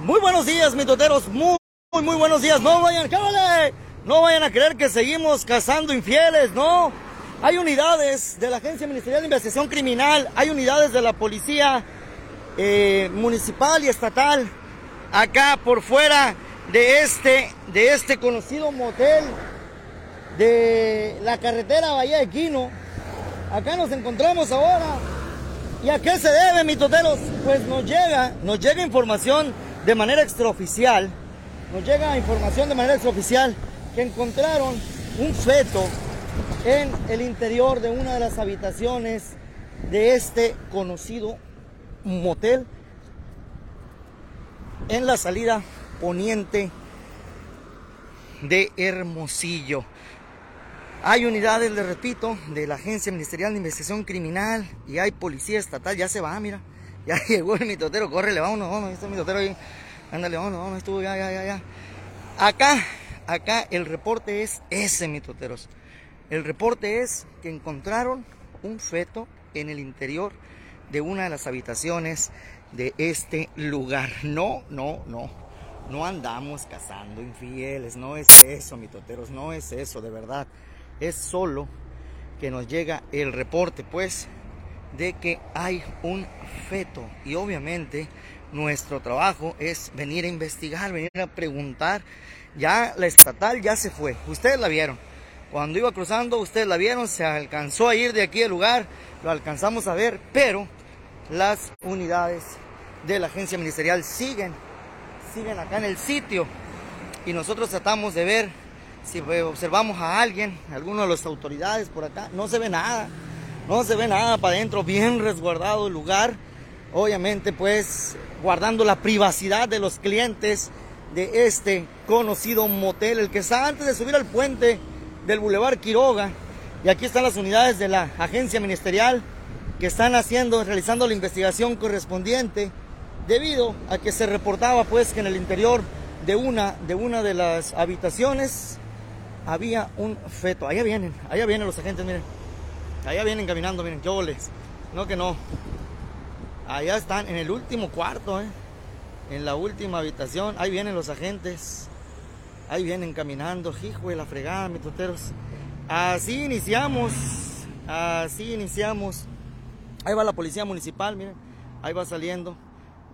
Muy buenos días, mitoteros. Muy, muy, muy buenos días. No vayan, cállale. No vayan a creer que seguimos cazando infieles, no. Hay unidades de la Agencia Ministerial de Investigación Criminal, hay unidades de la Policía eh, Municipal y Estatal acá por fuera de este, de este conocido motel de la carretera Bahía de Quino. Acá nos encontramos ahora. ¿Y a qué se debe, mitoteros? Pues nos llega, nos llega información de manera extraoficial, nos llega información de manera extraoficial que encontraron un feto en el interior de una de las habitaciones de este conocido motel en la salida poniente de Hermosillo. Hay unidades, les repito, de la Agencia Ministerial de Investigación Criminal y hay policía estatal, ya se va, mira. Ya llegó el mitotero, córrele, vámonos, vámonos, está el mitotero ahí. Ándale, vámonos, vámonos, estuvo, ya, ya, ya, ya. Acá, acá el reporte es ese, mitoteros. El reporte es que encontraron un feto en el interior de una de las habitaciones de este lugar. No, no, no. No andamos cazando infieles, no es eso, mitoteros, no es eso, de verdad. Es solo que nos llega el reporte, pues, de que hay un feto. Y obviamente nuestro trabajo es venir a investigar, venir a preguntar. Ya la estatal ya se fue, ustedes la vieron. Cuando iba cruzando, ustedes la vieron, se alcanzó a ir de aquí al lugar, lo alcanzamos a ver, pero las unidades de la agencia ministerial siguen, siguen acá en el sitio y nosotros tratamos de ver si observamos a alguien, alguno de las autoridades por acá, no se ve nada, no se ve nada para adentro, bien resguardado el lugar, obviamente pues guardando la privacidad de los clientes de este conocido motel, el que está antes de subir al puente del Boulevard Quiroga. Y aquí están las unidades de la agencia ministerial que están haciendo, realizando la investigación correspondiente, debido a que se reportaba pues que en el interior de una de, una de las habitaciones había un feto. Allá vienen, allá vienen los agentes, miren. Allá vienen caminando, miren, qué. No que no. Allá están en el último cuarto, ¿eh? en la última habitación. Ahí vienen los agentes. Ahí vienen caminando, hijo de la fregada, mis toteros. Así iniciamos, así iniciamos. Ahí va la policía municipal, miren, ahí va saliendo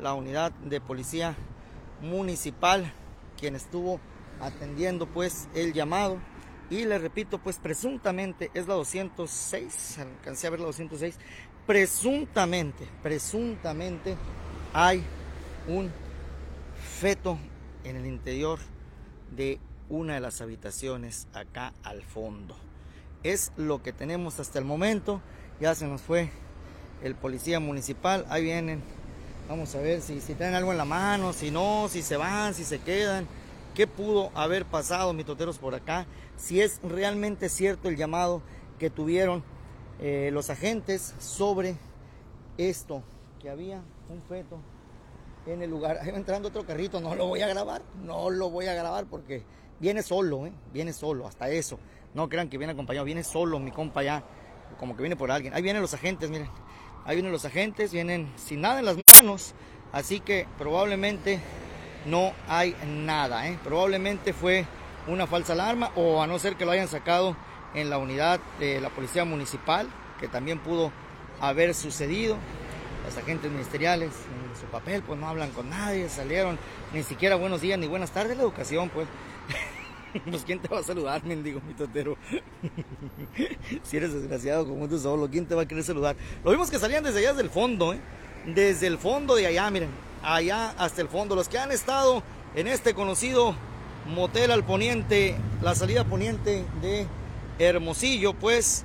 la unidad de policía municipal, quien estuvo atendiendo pues el llamado. Y le repito, pues presuntamente es la 206, alcancé a ver la 206, presuntamente, presuntamente hay un feto en el interior de una de las habitaciones acá al fondo. Es lo que tenemos hasta el momento. Ya se nos fue el policía municipal. Ahí vienen. Vamos a ver si, si traen algo en la mano, si no, si se van, si se quedan. ¿Qué pudo haber pasado, mitoteros, por acá? Si es realmente cierto el llamado que tuvieron eh, los agentes sobre esto, que había un feto en el lugar. Ahí va entrando otro carrito, no lo voy a grabar, no lo voy a grabar porque viene solo, ¿eh? viene solo, hasta eso. No crean que viene acompañado, viene solo mi compa ya, como que viene por alguien. Ahí vienen los agentes, miren, ahí vienen los agentes, vienen sin nada en las manos, así que probablemente no hay nada, ¿eh? probablemente fue una falsa alarma o a no ser que lo hayan sacado en la unidad de la policía municipal, que también pudo haber sucedido los agentes ministeriales en su papel, pues no hablan con nadie, salieron ni siquiera buenos días ni buenas tardes, la educación, pues. pues quién te va a saludar, mendigo, mi totero. si eres desgraciado como tú solo, ¿quién te va a querer saludar? Lo vimos que salían desde allá, desde el fondo, ¿eh? Desde el fondo de allá, miren, allá hasta el fondo. Los que han estado en este conocido motel al poniente, la salida poniente de Hermosillo, pues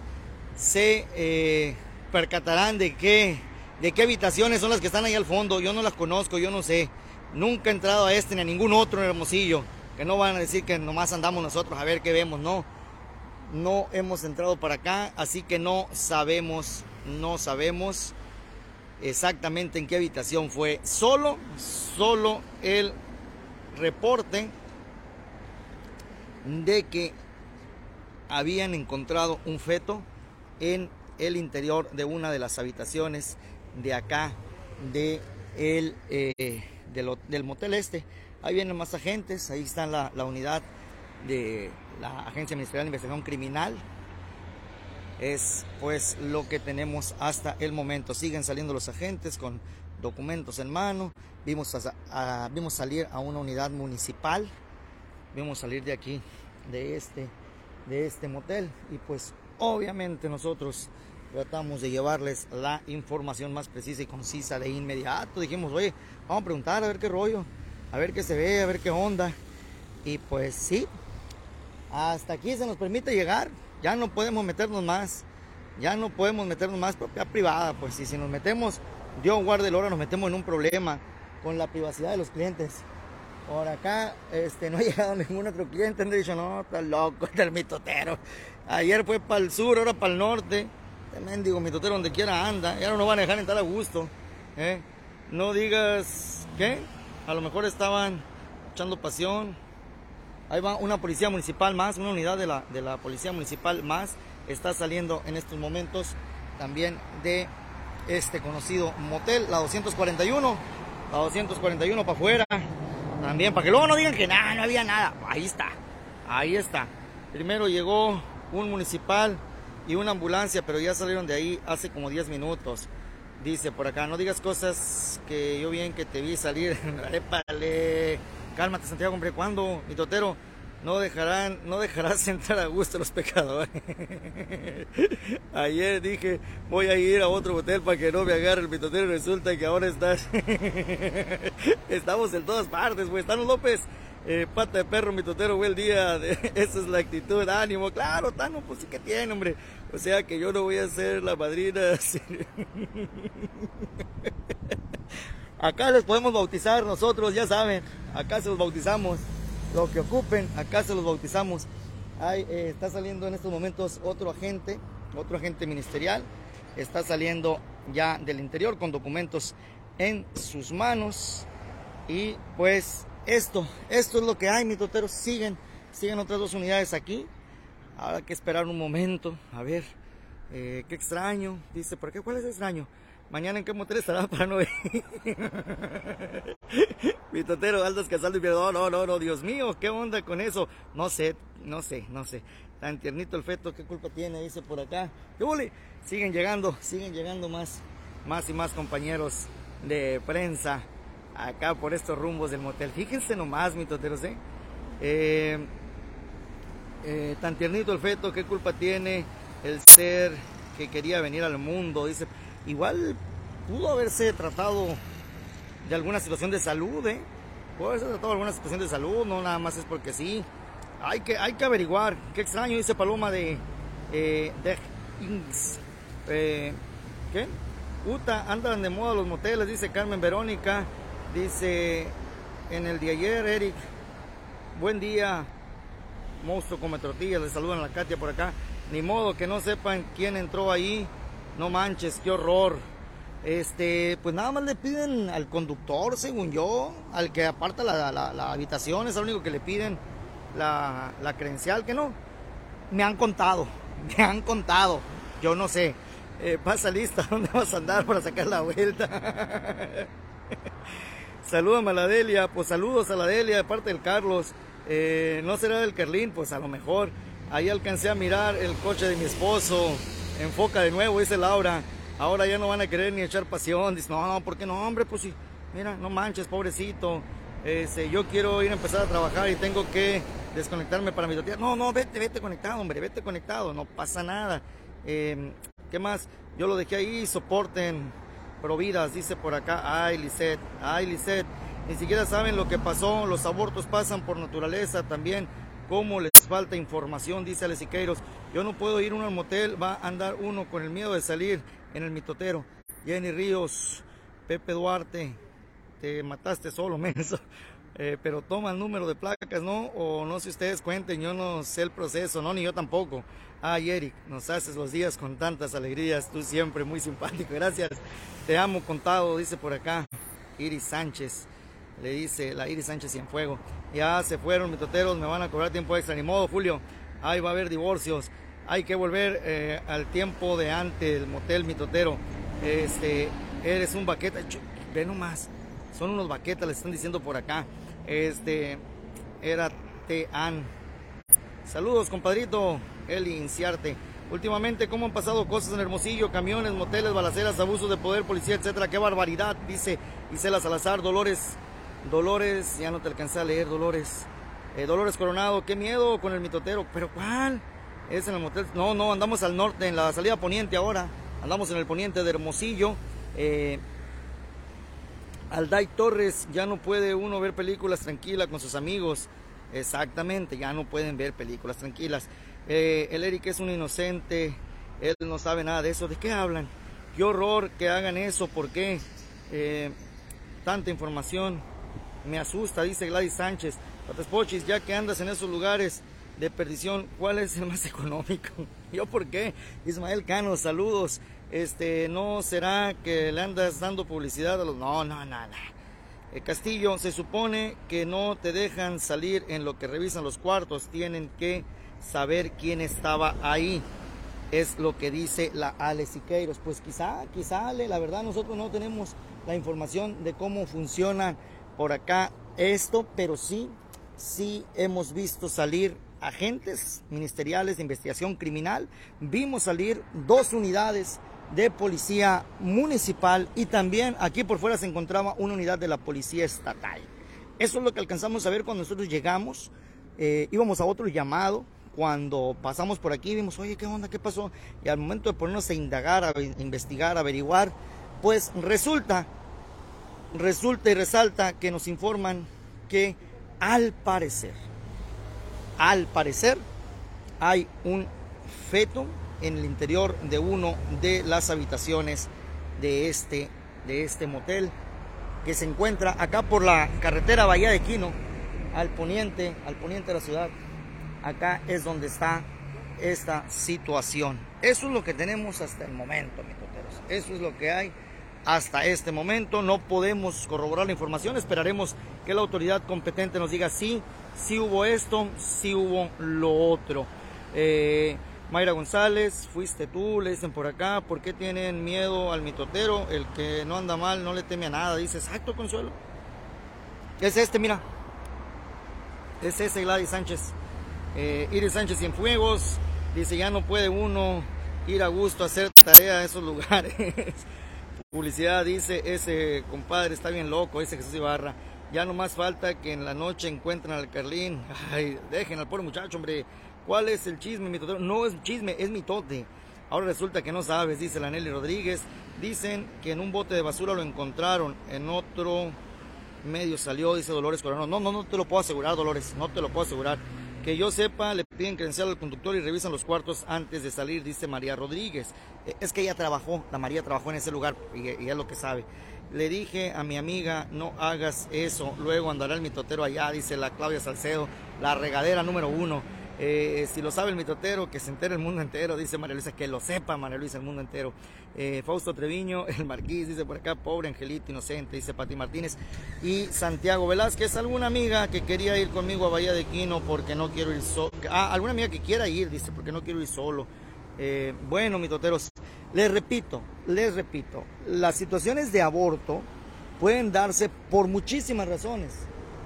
se eh, percatarán de que de qué habitaciones son las que están ahí al fondo. Yo no las conozco, yo no sé. Nunca he entrado a este ni a ningún otro en Hermosillo. Que no van a decir que nomás andamos nosotros a ver qué vemos. No, no hemos entrado para acá, así que no sabemos, no sabemos exactamente en qué habitación fue. Solo, solo el reporte de que habían encontrado un feto en el interior de una de las habitaciones de acá de el, eh, del, motel este. Ahí vienen más agentes, ahí está la, la unidad de la Agencia Ministerial de Investigación Criminal. Es pues lo que tenemos hasta el momento. Siguen saliendo los agentes con documentos en mano. Vimos, vimos salir a una unidad municipal. Vimos salir de aquí, de este, de este motel. Y pues obviamente nosotros tratamos de llevarles la información más precisa y concisa de inmediato. Dijimos, oye, vamos a preguntar a ver qué rollo, a ver qué se ve, a ver qué onda. Y pues sí, hasta aquí se nos permite llegar. Ya no podemos meternos más. Ya no podemos meternos más propiedad privada. Pues y si nos metemos, Dios guarde el hora, nos metemos en un problema con la privacidad de los clientes. Por acá este, no ha llegado ningún otro cliente. Han dicho, no, está loco, está el mitotero. Ayer fue para el sur, ahora para el norte. Este mendigo mitotero donde quiera anda. Ya no nos van a dejar entrar a gusto. ¿eh? No digas, ¿qué? A lo mejor estaban echando pasión Ahí va una policía municipal más, una unidad de la, de la policía municipal más. Está saliendo en estos momentos también de este conocido motel, la 241. La 241 para afuera. También, para que luego no digan que nada, no había nada. Ahí está, ahí está. Primero llegó un municipal y una ambulancia, pero ya salieron de ahí hace como 10 minutos. Dice por acá, no digas cosas que yo bien que te vi salir. Épale. Cálmate, Santiago, hombre, ¿cuándo? Mi totero, no dejarán, no dejarás entrar a gusto los pecadores. Ayer dije, voy a ir a otro hotel para que no me agarre el mitotero y resulta que ahora estás. Estamos en todas partes, güey. Tano López, eh, pata de perro, mitotero, güey, el día. Esa es la actitud, ánimo. Claro, Tano, pues sí que tiene, hombre. O sea que yo no voy a ser la madrina. Acá les podemos bautizar nosotros, ya saben. Acá se los bautizamos. Lo que ocupen, acá se los bautizamos. Eh, está saliendo en estos momentos otro agente, otro agente ministerial. Está saliendo ya del interior con documentos en sus manos. Y pues esto, esto es lo que hay, mis toteros. Siguen, siguen otras dos unidades aquí. Habrá que esperar un momento. A ver, eh, qué extraño. Dice, ¿por qué? ¿Cuál es extraño? Mañana en qué motel estará para no Mi totero, Aldas Casaldo y no, no, no, no, Dios mío, ¿qué onda con eso? No sé, no sé, no sé. Tan tiernito el feto, ¿qué culpa tiene? Dice por acá. ¿Qué Siguen llegando, siguen llegando más, más y más compañeros de prensa acá por estos rumbos del motel. Fíjense nomás, mi toteros, ¿eh? Eh, eh, tan tiernito el feto, ¿qué culpa tiene el ser que quería venir al mundo? Dice, igual pudo haberse tratado de alguna situación de salud, ¿eh? Puede haberse tratado de alguna situación de salud, no nada más es porque sí. Hay que, hay que averiguar. Qué extraño, dice Paloma de, eh, de eh, ¿Qué? Uta, andan de moda los moteles, dice Carmen Verónica. Dice en el de ayer, Eric. Buen día, monstruo come tortillas. Le saludan a la Katia por acá. Ni modo que no sepan quién entró ahí. No manches, qué horror. Este, pues nada más le piden al conductor, según yo, al que aparta la, habitación, es el único que le piden la, credencial, que no. Me han contado, me han contado, yo no sé. Eh, pasa lista, ¿dónde vas a andar para sacar la vuelta? Salúdame a la Delia, pues saludos a la Delia de parte del Carlos. Eh, no será del Carlín, pues a lo mejor. Ahí alcancé a mirar el coche de mi esposo enfoca de nuevo, dice Laura. Ahora ya no van a querer ni echar pasión. Dice, no, no, ¿por qué no, hombre? Pues sí, mira, no manches, pobrecito. Este, yo quiero ir a empezar a trabajar y tengo que desconectarme para mi tía. No, no, vete, vete conectado, hombre, vete conectado, no pasa nada. Em, ¿Qué más? Yo lo dejé ahí, soporten providas, dice por acá. Ay, Lisette, ay, Lisette. Ni siquiera saben lo que pasó, los abortos pasan por naturaleza también. ¿Cómo les falta información? Dice Ale Siqueiros. Yo no puedo ir uno al motel, va a andar uno con el miedo de salir en el mitotero. Jenny Ríos, Pepe Duarte, te mataste solo, menso. Eh, pero toma el número de placas, ¿no? O no sé si ustedes cuenten, yo no sé el proceso, no, ni yo tampoco. Ay, Eric, nos haces los días con tantas alegrías, tú siempre muy simpático, gracias. Te amo contado, dice por acá Iris Sánchez le dice la Iris Sánchez fuego Ya se fueron mitoteros, me van a cobrar tiempo extra. Ni modo, Julio. Ahí va a haber divorcios. Hay que volver eh, al tiempo de antes, el motel mitotero. Este, eres un baqueta. Ve nomás. Son unos baquetas, le están diciendo por acá. Este, era Tean. Saludos, compadrito. Eli Inciarte. Últimamente, ¿cómo han pasado cosas en Hermosillo? Camiones, moteles, balaceras, abusos de poder, policía, etcétera. ¡Qué barbaridad! Dice Isela Salazar, Dolores. Dolores, ya no te alcancé a leer, Dolores. Eh, Dolores Coronado, qué miedo con el mitotero. ¿Pero cuál? Es en el motel. No, no, andamos al norte, en la salida poniente ahora. Andamos en el poniente de Hermosillo. Eh, Alday Torres, ya no puede uno ver películas tranquilas con sus amigos. Exactamente, ya no pueden ver películas tranquilas. Eh, el Eric es un inocente, él no sabe nada de eso. ¿De qué hablan? Qué horror que hagan eso, ¿por qué? Eh, tanta información me asusta, dice Gladys Sánchez. Pochis, ya que andas en esos lugares de perdición, ¿cuál es el más económico? ¿Yo por qué? Ismael Cano, saludos. Este, ¿no será que le andas dando publicidad a los... No, no, no, no. El Castillo, se supone que no te dejan salir en lo que revisan los cuartos, tienen que saber quién estaba ahí. Es lo que dice la Ale Siqueiros. Pues quizá, quizá Ale, la verdad nosotros no tenemos la información de cómo funciona por acá esto, pero sí, sí hemos visto salir agentes ministeriales de investigación criminal. Vimos salir dos unidades de policía municipal y también aquí por fuera se encontraba una unidad de la policía estatal. Eso es lo que alcanzamos a ver cuando nosotros llegamos. Eh, íbamos a otro llamado cuando pasamos por aquí vimos, oye, ¿qué onda? ¿Qué pasó? Y al momento de ponernos a indagar, a investigar, a averiguar, pues resulta, resulta y resalta que nos informan que al parecer, al parecer, hay un feto en el interior de uno de las habitaciones de este, de este motel que se encuentra acá por la carretera Bahía de Quino, al poniente, al poniente de la ciudad. Acá es donde está esta situación. Eso es lo que tenemos hasta el momento, mis Eso es lo que hay hasta este momento. No podemos corroborar la información. Esperaremos que la autoridad competente nos diga sí, sí hubo esto, sí hubo lo otro. Eh, Mayra González, fuiste tú, le dicen por acá, ¿por qué tienen miedo al mitotero? El que no anda mal no le teme a nada. Dice, exacto, Consuelo. Es este, mira. Es ese Gladys Sánchez. Eh, Iris Sánchez Cienfuegos dice, ya no puede uno ir a gusto a hacer tarea a esos lugares. Publicidad dice, ese compadre está bien loco, ese Jesús Ibarra. Ya no más falta que en la noche encuentren al Carlín. Ay, dejen al pobre muchacho, hombre. ¿Cuál es el chisme, mi No es chisme, es mi tote. Ahora resulta que no sabes, dice la Nelly Rodríguez. Dicen que en un bote de basura lo encontraron, en otro medio salió, dice Dolores Coronado. No, no, no te lo puedo asegurar, Dolores, no te lo puedo asegurar. Que yo sepa, le piden credencial al conductor y revisan los cuartos antes de salir, dice María Rodríguez. Eh, es que ella trabajó, la María trabajó en ese lugar y, y es lo que sabe. Le dije a mi amiga, no hagas eso, luego andará el mitotero allá, dice la Claudia Salcedo, la regadera número uno. Eh, si lo sabe el mitotero, que se entere el mundo entero, dice María Luisa, que lo sepa María Luisa el mundo entero. Eh, Fausto Treviño, el Marquís, dice por acá, pobre Angelito inocente, dice Pati Martínez. Y Santiago Velázquez, alguna amiga que quería ir conmigo a Bahía de Quino porque no quiero ir solo. Ah, alguna amiga que quiera ir, dice, porque no quiero ir solo. Eh, bueno, mitoteros, les repito, les repito, las situaciones de aborto pueden darse por muchísimas razones.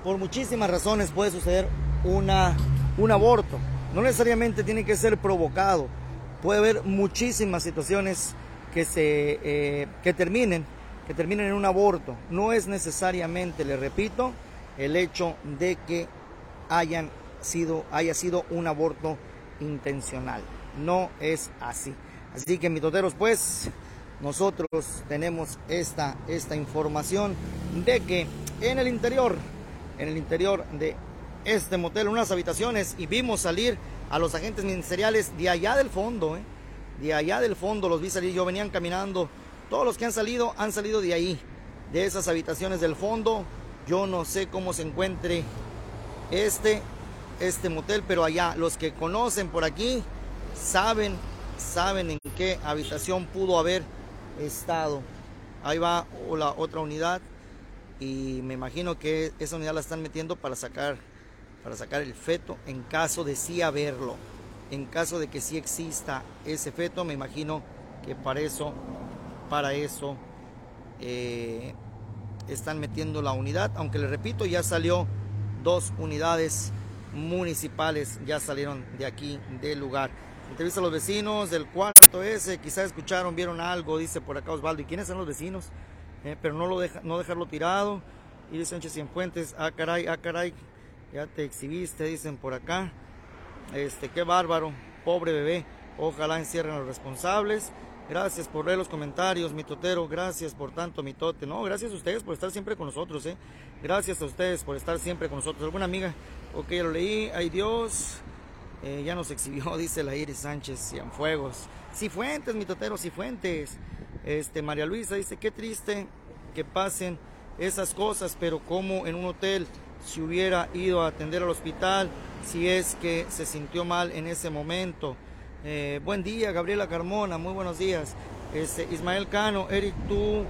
Por muchísimas razones puede suceder una un aborto. No necesariamente tiene que ser provocado. Puede haber muchísimas situaciones que, se, eh, que, terminen, que terminen en un aborto. No es necesariamente, le repito, el hecho de que hayan sido, haya sido un aborto intencional. No es así. Así que, mitoteros, pues, nosotros tenemos esta, esta información de que en el interior, en el interior de este motel, unas habitaciones, y vimos salir a los agentes ministeriales de allá del fondo, ¿eh? de allá del fondo los vi salir, yo venían caminando, todos los que han salido han salido de ahí, de esas habitaciones del fondo, yo no sé cómo se encuentre este, este motel, pero allá, los que conocen por aquí, saben, saben en qué habitación pudo haber estado. Ahí va la otra unidad y me imagino que esa unidad la están metiendo para sacar para sacar el feto en caso de sí haberlo. En caso de que sí exista ese feto, me imagino que para eso, para eso, eh, están metiendo la unidad, aunque le repito, ya salió dos unidades municipales, ya salieron de aquí del lugar. Entrevista a los vecinos del cuarto ese, quizás escucharon, vieron algo, dice por acá Osvaldo. ¿Y quiénes son los vecinos? Eh, pero no, lo deja, no dejarlo tirado. Iris Sánchez Cienfuentes, ah caray, ah caray, ya te exhibiste, dicen por acá. Este, qué bárbaro, pobre bebé. Ojalá encierren a los responsables. Gracias por leer los comentarios, mi totero. Gracias por tanto, mi tote. No, gracias a ustedes por estar siempre con nosotros, ¿eh? Gracias a ustedes por estar siempre con nosotros. ¿Alguna amiga? Ok, ya lo leí. Ay Dios. Eh, ya nos exhibió, dice la Iris Sánchez Cienfuegos. Cifuentes, mi totero, Cifuentes. Este, María Luisa dice, qué triste que pasen esas cosas, pero como en un hotel si hubiera ido a atender al hospital, si es que se sintió mal en ese momento. Eh, buen día, Gabriela Carmona, muy buenos días. Este, Ismael Cano, Eric, ¿tú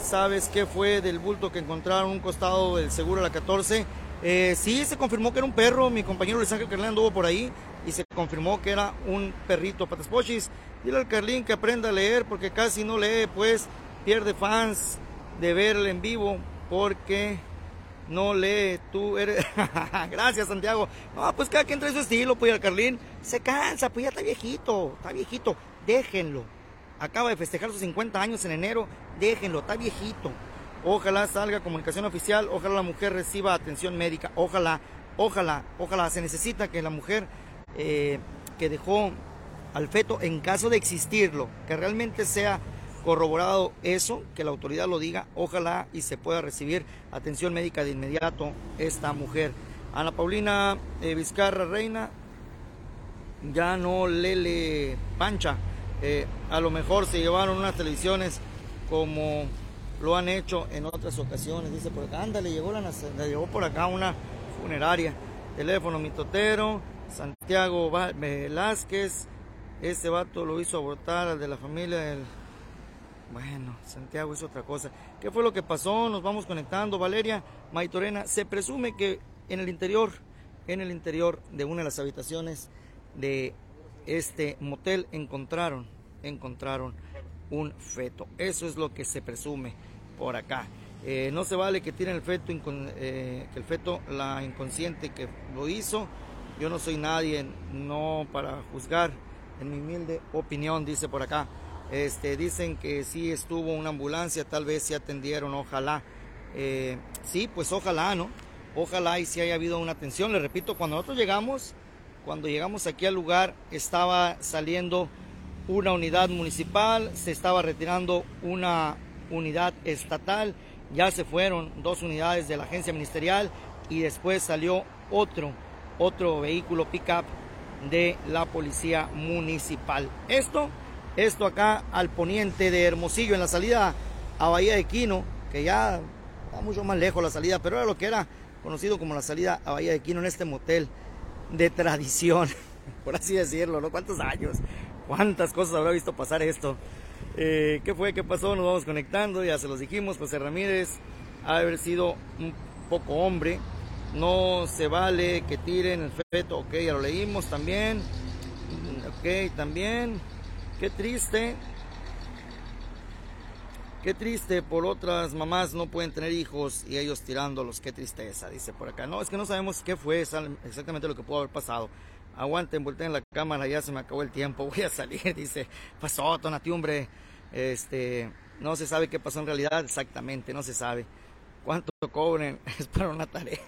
sabes qué fue del bulto que encontraron un costado del seguro a la 14? Eh, sí, se confirmó que era un perro, mi compañero Luis Ángel Carlán anduvo por ahí y se confirmó que era un perrito pataspochis. Dile al Carlín que aprenda a leer porque casi no lee, pues pierde fans de verle en vivo porque no lee, tú eres... Gracias, Santiago. No, pues cada quien trae su estilo, pues el Carlín se cansa, pues ya está viejito, está viejito. Déjenlo. Acaba de festejar sus 50 años en enero, déjenlo, está viejito. Ojalá salga comunicación oficial, ojalá la mujer reciba atención médica, ojalá, ojalá, ojalá. Se necesita que la mujer eh, que dejó al feto, en caso de existirlo, que realmente sea corroborado eso, que la autoridad lo diga, ojalá y se pueda recibir atención médica de inmediato esta mujer. Ana Paulina eh, Vizcarra Reina, ya no lele pancha, eh, a lo mejor se llevaron unas televisiones como lo han hecho en otras ocasiones, dice por acá, ándale, llegó, la, llegó por acá una funeraria, teléfono mitotero, Santiago Velázquez, ese vato lo hizo abortar al de la familia del bueno, Santiago es otra cosa. ¿Qué fue lo que pasó? Nos vamos conectando. Valeria Maitorena, se presume que en el interior, en el interior de una de las habitaciones de este motel encontraron, encontraron un feto. Eso es lo que se presume por acá. Eh, no se vale que tiren el feto, eh, que el feto, la inconsciente que lo hizo. Yo no soy nadie, no para juzgar, en mi humilde opinión, dice por acá. Este, dicen que sí estuvo una ambulancia, tal vez se atendieron, ojalá. Eh, sí, pues ojalá, ¿no? Ojalá y si haya habido una atención. Le repito, cuando nosotros llegamos, cuando llegamos aquí al lugar, estaba saliendo una unidad municipal, se estaba retirando una unidad estatal, ya se fueron dos unidades de la agencia ministerial y después salió otro, otro vehículo pickup de la policía municipal. Esto esto acá al poniente de Hermosillo, en la salida a Bahía de Quino, que ya está mucho más lejos la salida, pero era lo que era conocido como la salida a Bahía de Quino en este motel de tradición, por así decirlo, ¿no? ¿Cuántos años? ¿Cuántas cosas habrá visto pasar esto? Eh, ¿Qué fue? ¿Qué pasó? Nos vamos conectando, ya se los dijimos, José Ramírez ha haber sido un poco hombre, no se vale que tiren el feto, ok, ya lo leímos también, ok, también. Qué triste. Qué triste por otras mamás no pueden tener hijos y ellos tirándolos. Qué tristeza, dice por acá. No, es que no sabemos qué fue exactamente lo que pudo haber pasado. Aguanten, volteen la cámara, ya se me acabó el tiempo, voy a salir. Dice, pasó, Tonati, hombre. Este, no se sabe qué pasó en realidad exactamente, no se sabe. ¿Cuánto cobren? Es para una tarea.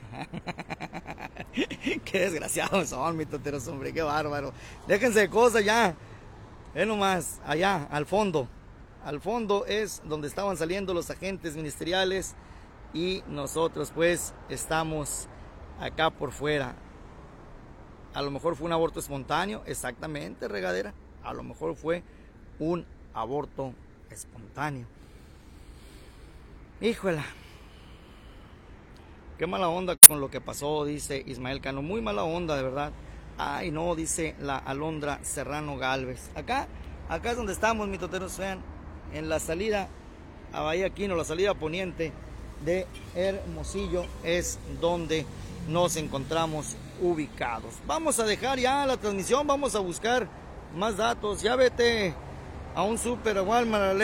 qué desgraciados son, mis toteros, hombre, qué bárbaro. Déjense de cosas ya. Es nomás, allá, al fondo. Al fondo es donde estaban saliendo los agentes ministeriales y nosotros pues estamos acá por fuera. A lo mejor fue un aborto espontáneo, exactamente, regadera. A lo mejor fue un aborto espontáneo. Híjola. Qué mala onda con lo que pasó, dice Ismael Cano. Muy mala onda, de verdad. Ay, no, dice la Alondra Serrano Galvez. Acá, acá es donde estamos, mi toteros, vean, en la salida a Bahía Quino, la salida poniente de Hermosillo, es donde nos encontramos ubicados. Vamos a dejar ya la transmisión, vamos a buscar más datos. Ya vete a un super Walmart a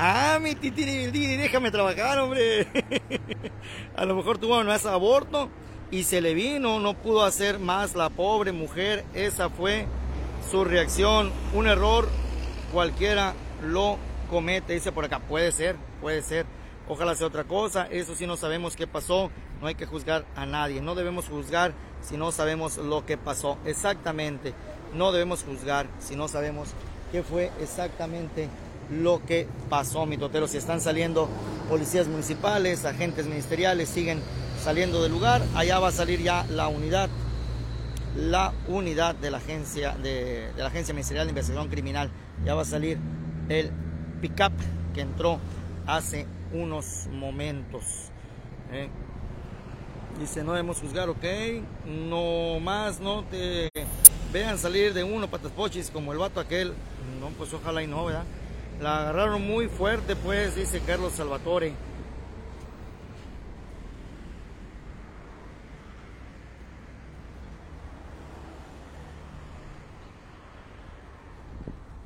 Ah, mi titiri, déjame trabajar, hombre. a lo mejor tuvo más aborto y se le vino, no pudo hacer más la pobre mujer. Esa fue su reacción. Un error, cualquiera lo comete. Dice por acá, puede ser, puede ser. Ojalá sea otra cosa. Eso sí no sabemos qué pasó. No hay que juzgar a nadie. No debemos juzgar si no sabemos lo que pasó. Exactamente. No debemos juzgar si no sabemos qué fue exactamente lo que pasó, mi totero. Si están saliendo policías municipales, agentes ministeriales, siguen saliendo del lugar, allá va a salir ya la unidad, la unidad de la agencia, de, la agencia ministerial de investigación criminal. Ya va a salir el pickup que entró hace unos momentos. ¿eh? Dice, no debemos juzgar, ok. No más, no te vean salir de uno patas pochis como el vato aquel. No, pues ojalá y no, ¿verdad? La agarraron muy fuerte, pues, dice Carlos Salvatore.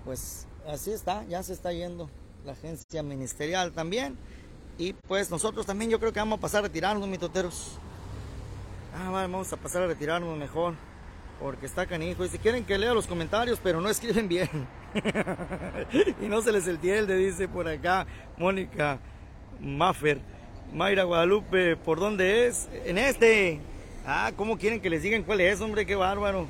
Pues así está, ya se está yendo la agencia ministerial también. Y pues nosotros también yo creo que vamos a pasar a retirarnos, mitoteros. Ah, vamos a pasar a retirarnos mejor. Porque está canijo. Y si quieren que lea los comentarios, pero no escriben bien. y no se les entiende, dice por acá Mónica Maffer. Mayra Guadalupe, ¿por dónde es? En este. Ah, ¿cómo quieren que les digan cuál es, hombre? Qué bárbaro.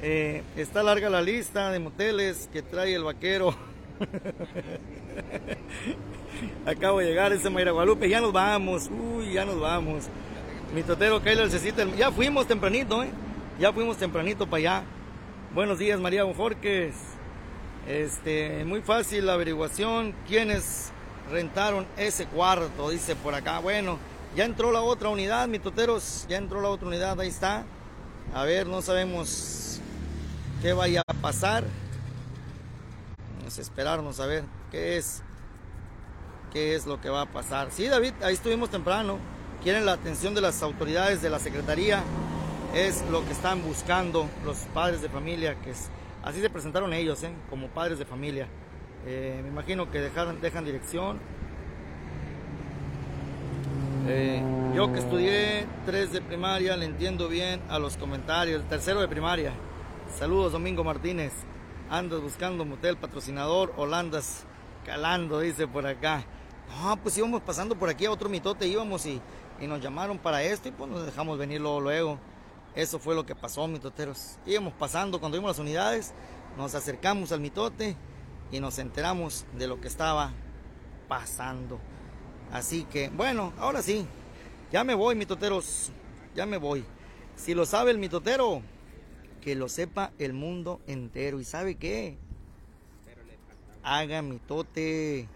Eh, está larga la lista de moteles que trae el vaquero. Acabo de llegar ese Mayra Guadalupe. Ya nos vamos. Uy, ya nos vamos. Mi totero Kyler necesita. Ya fuimos tempranito, ¿eh? Ya fuimos tempranito para allá. Buenos días, María Bonjorques. Este, muy fácil la averiguación. ¿Quiénes rentaron ese cuarto? Dice por acá. Bueno, ya entró la otra unidad, mi toteros. Ya entró la otra unidad, ahí está. A ver, no sabemos qué vaya a pasar. Vamos a esperarnos a ver qué es. ¿Qué es lo que va a pasar? Sí, David, ahí estuvimos temprano. Quieren la atención de las autoridades de la Secretaría es lo que están buscando los padres de familia, que así se presentaron ellos, ¿eh? como padres de familia. Eh, me imagino que dejan, dirección. Eh, yo que estudié tres de primaria, le entiendo bien a los comentarios. Tercero de primaria. Saludos, Domingo Martínez. Andas buscando motel patrocinador, Holandas calando, dice por acá. No, pues íbamos pasando por aquí a otro mitote, íbamos y, y nos llamaron para esto y pues nos dejamos venir luego. Eso fue lo que pasó, mitoteros. Íbamos pasando cuando vimos las unidades, nos acercamos al mitote y nos enteramos de lo que estaba pasando. Así que, bueno, ahora sí, ya me voy, mitoteros, ya me voy. Si lo sabe el mitotero, que lo sepa el mundo entero. ¿Y sabe qué? Haga mitote.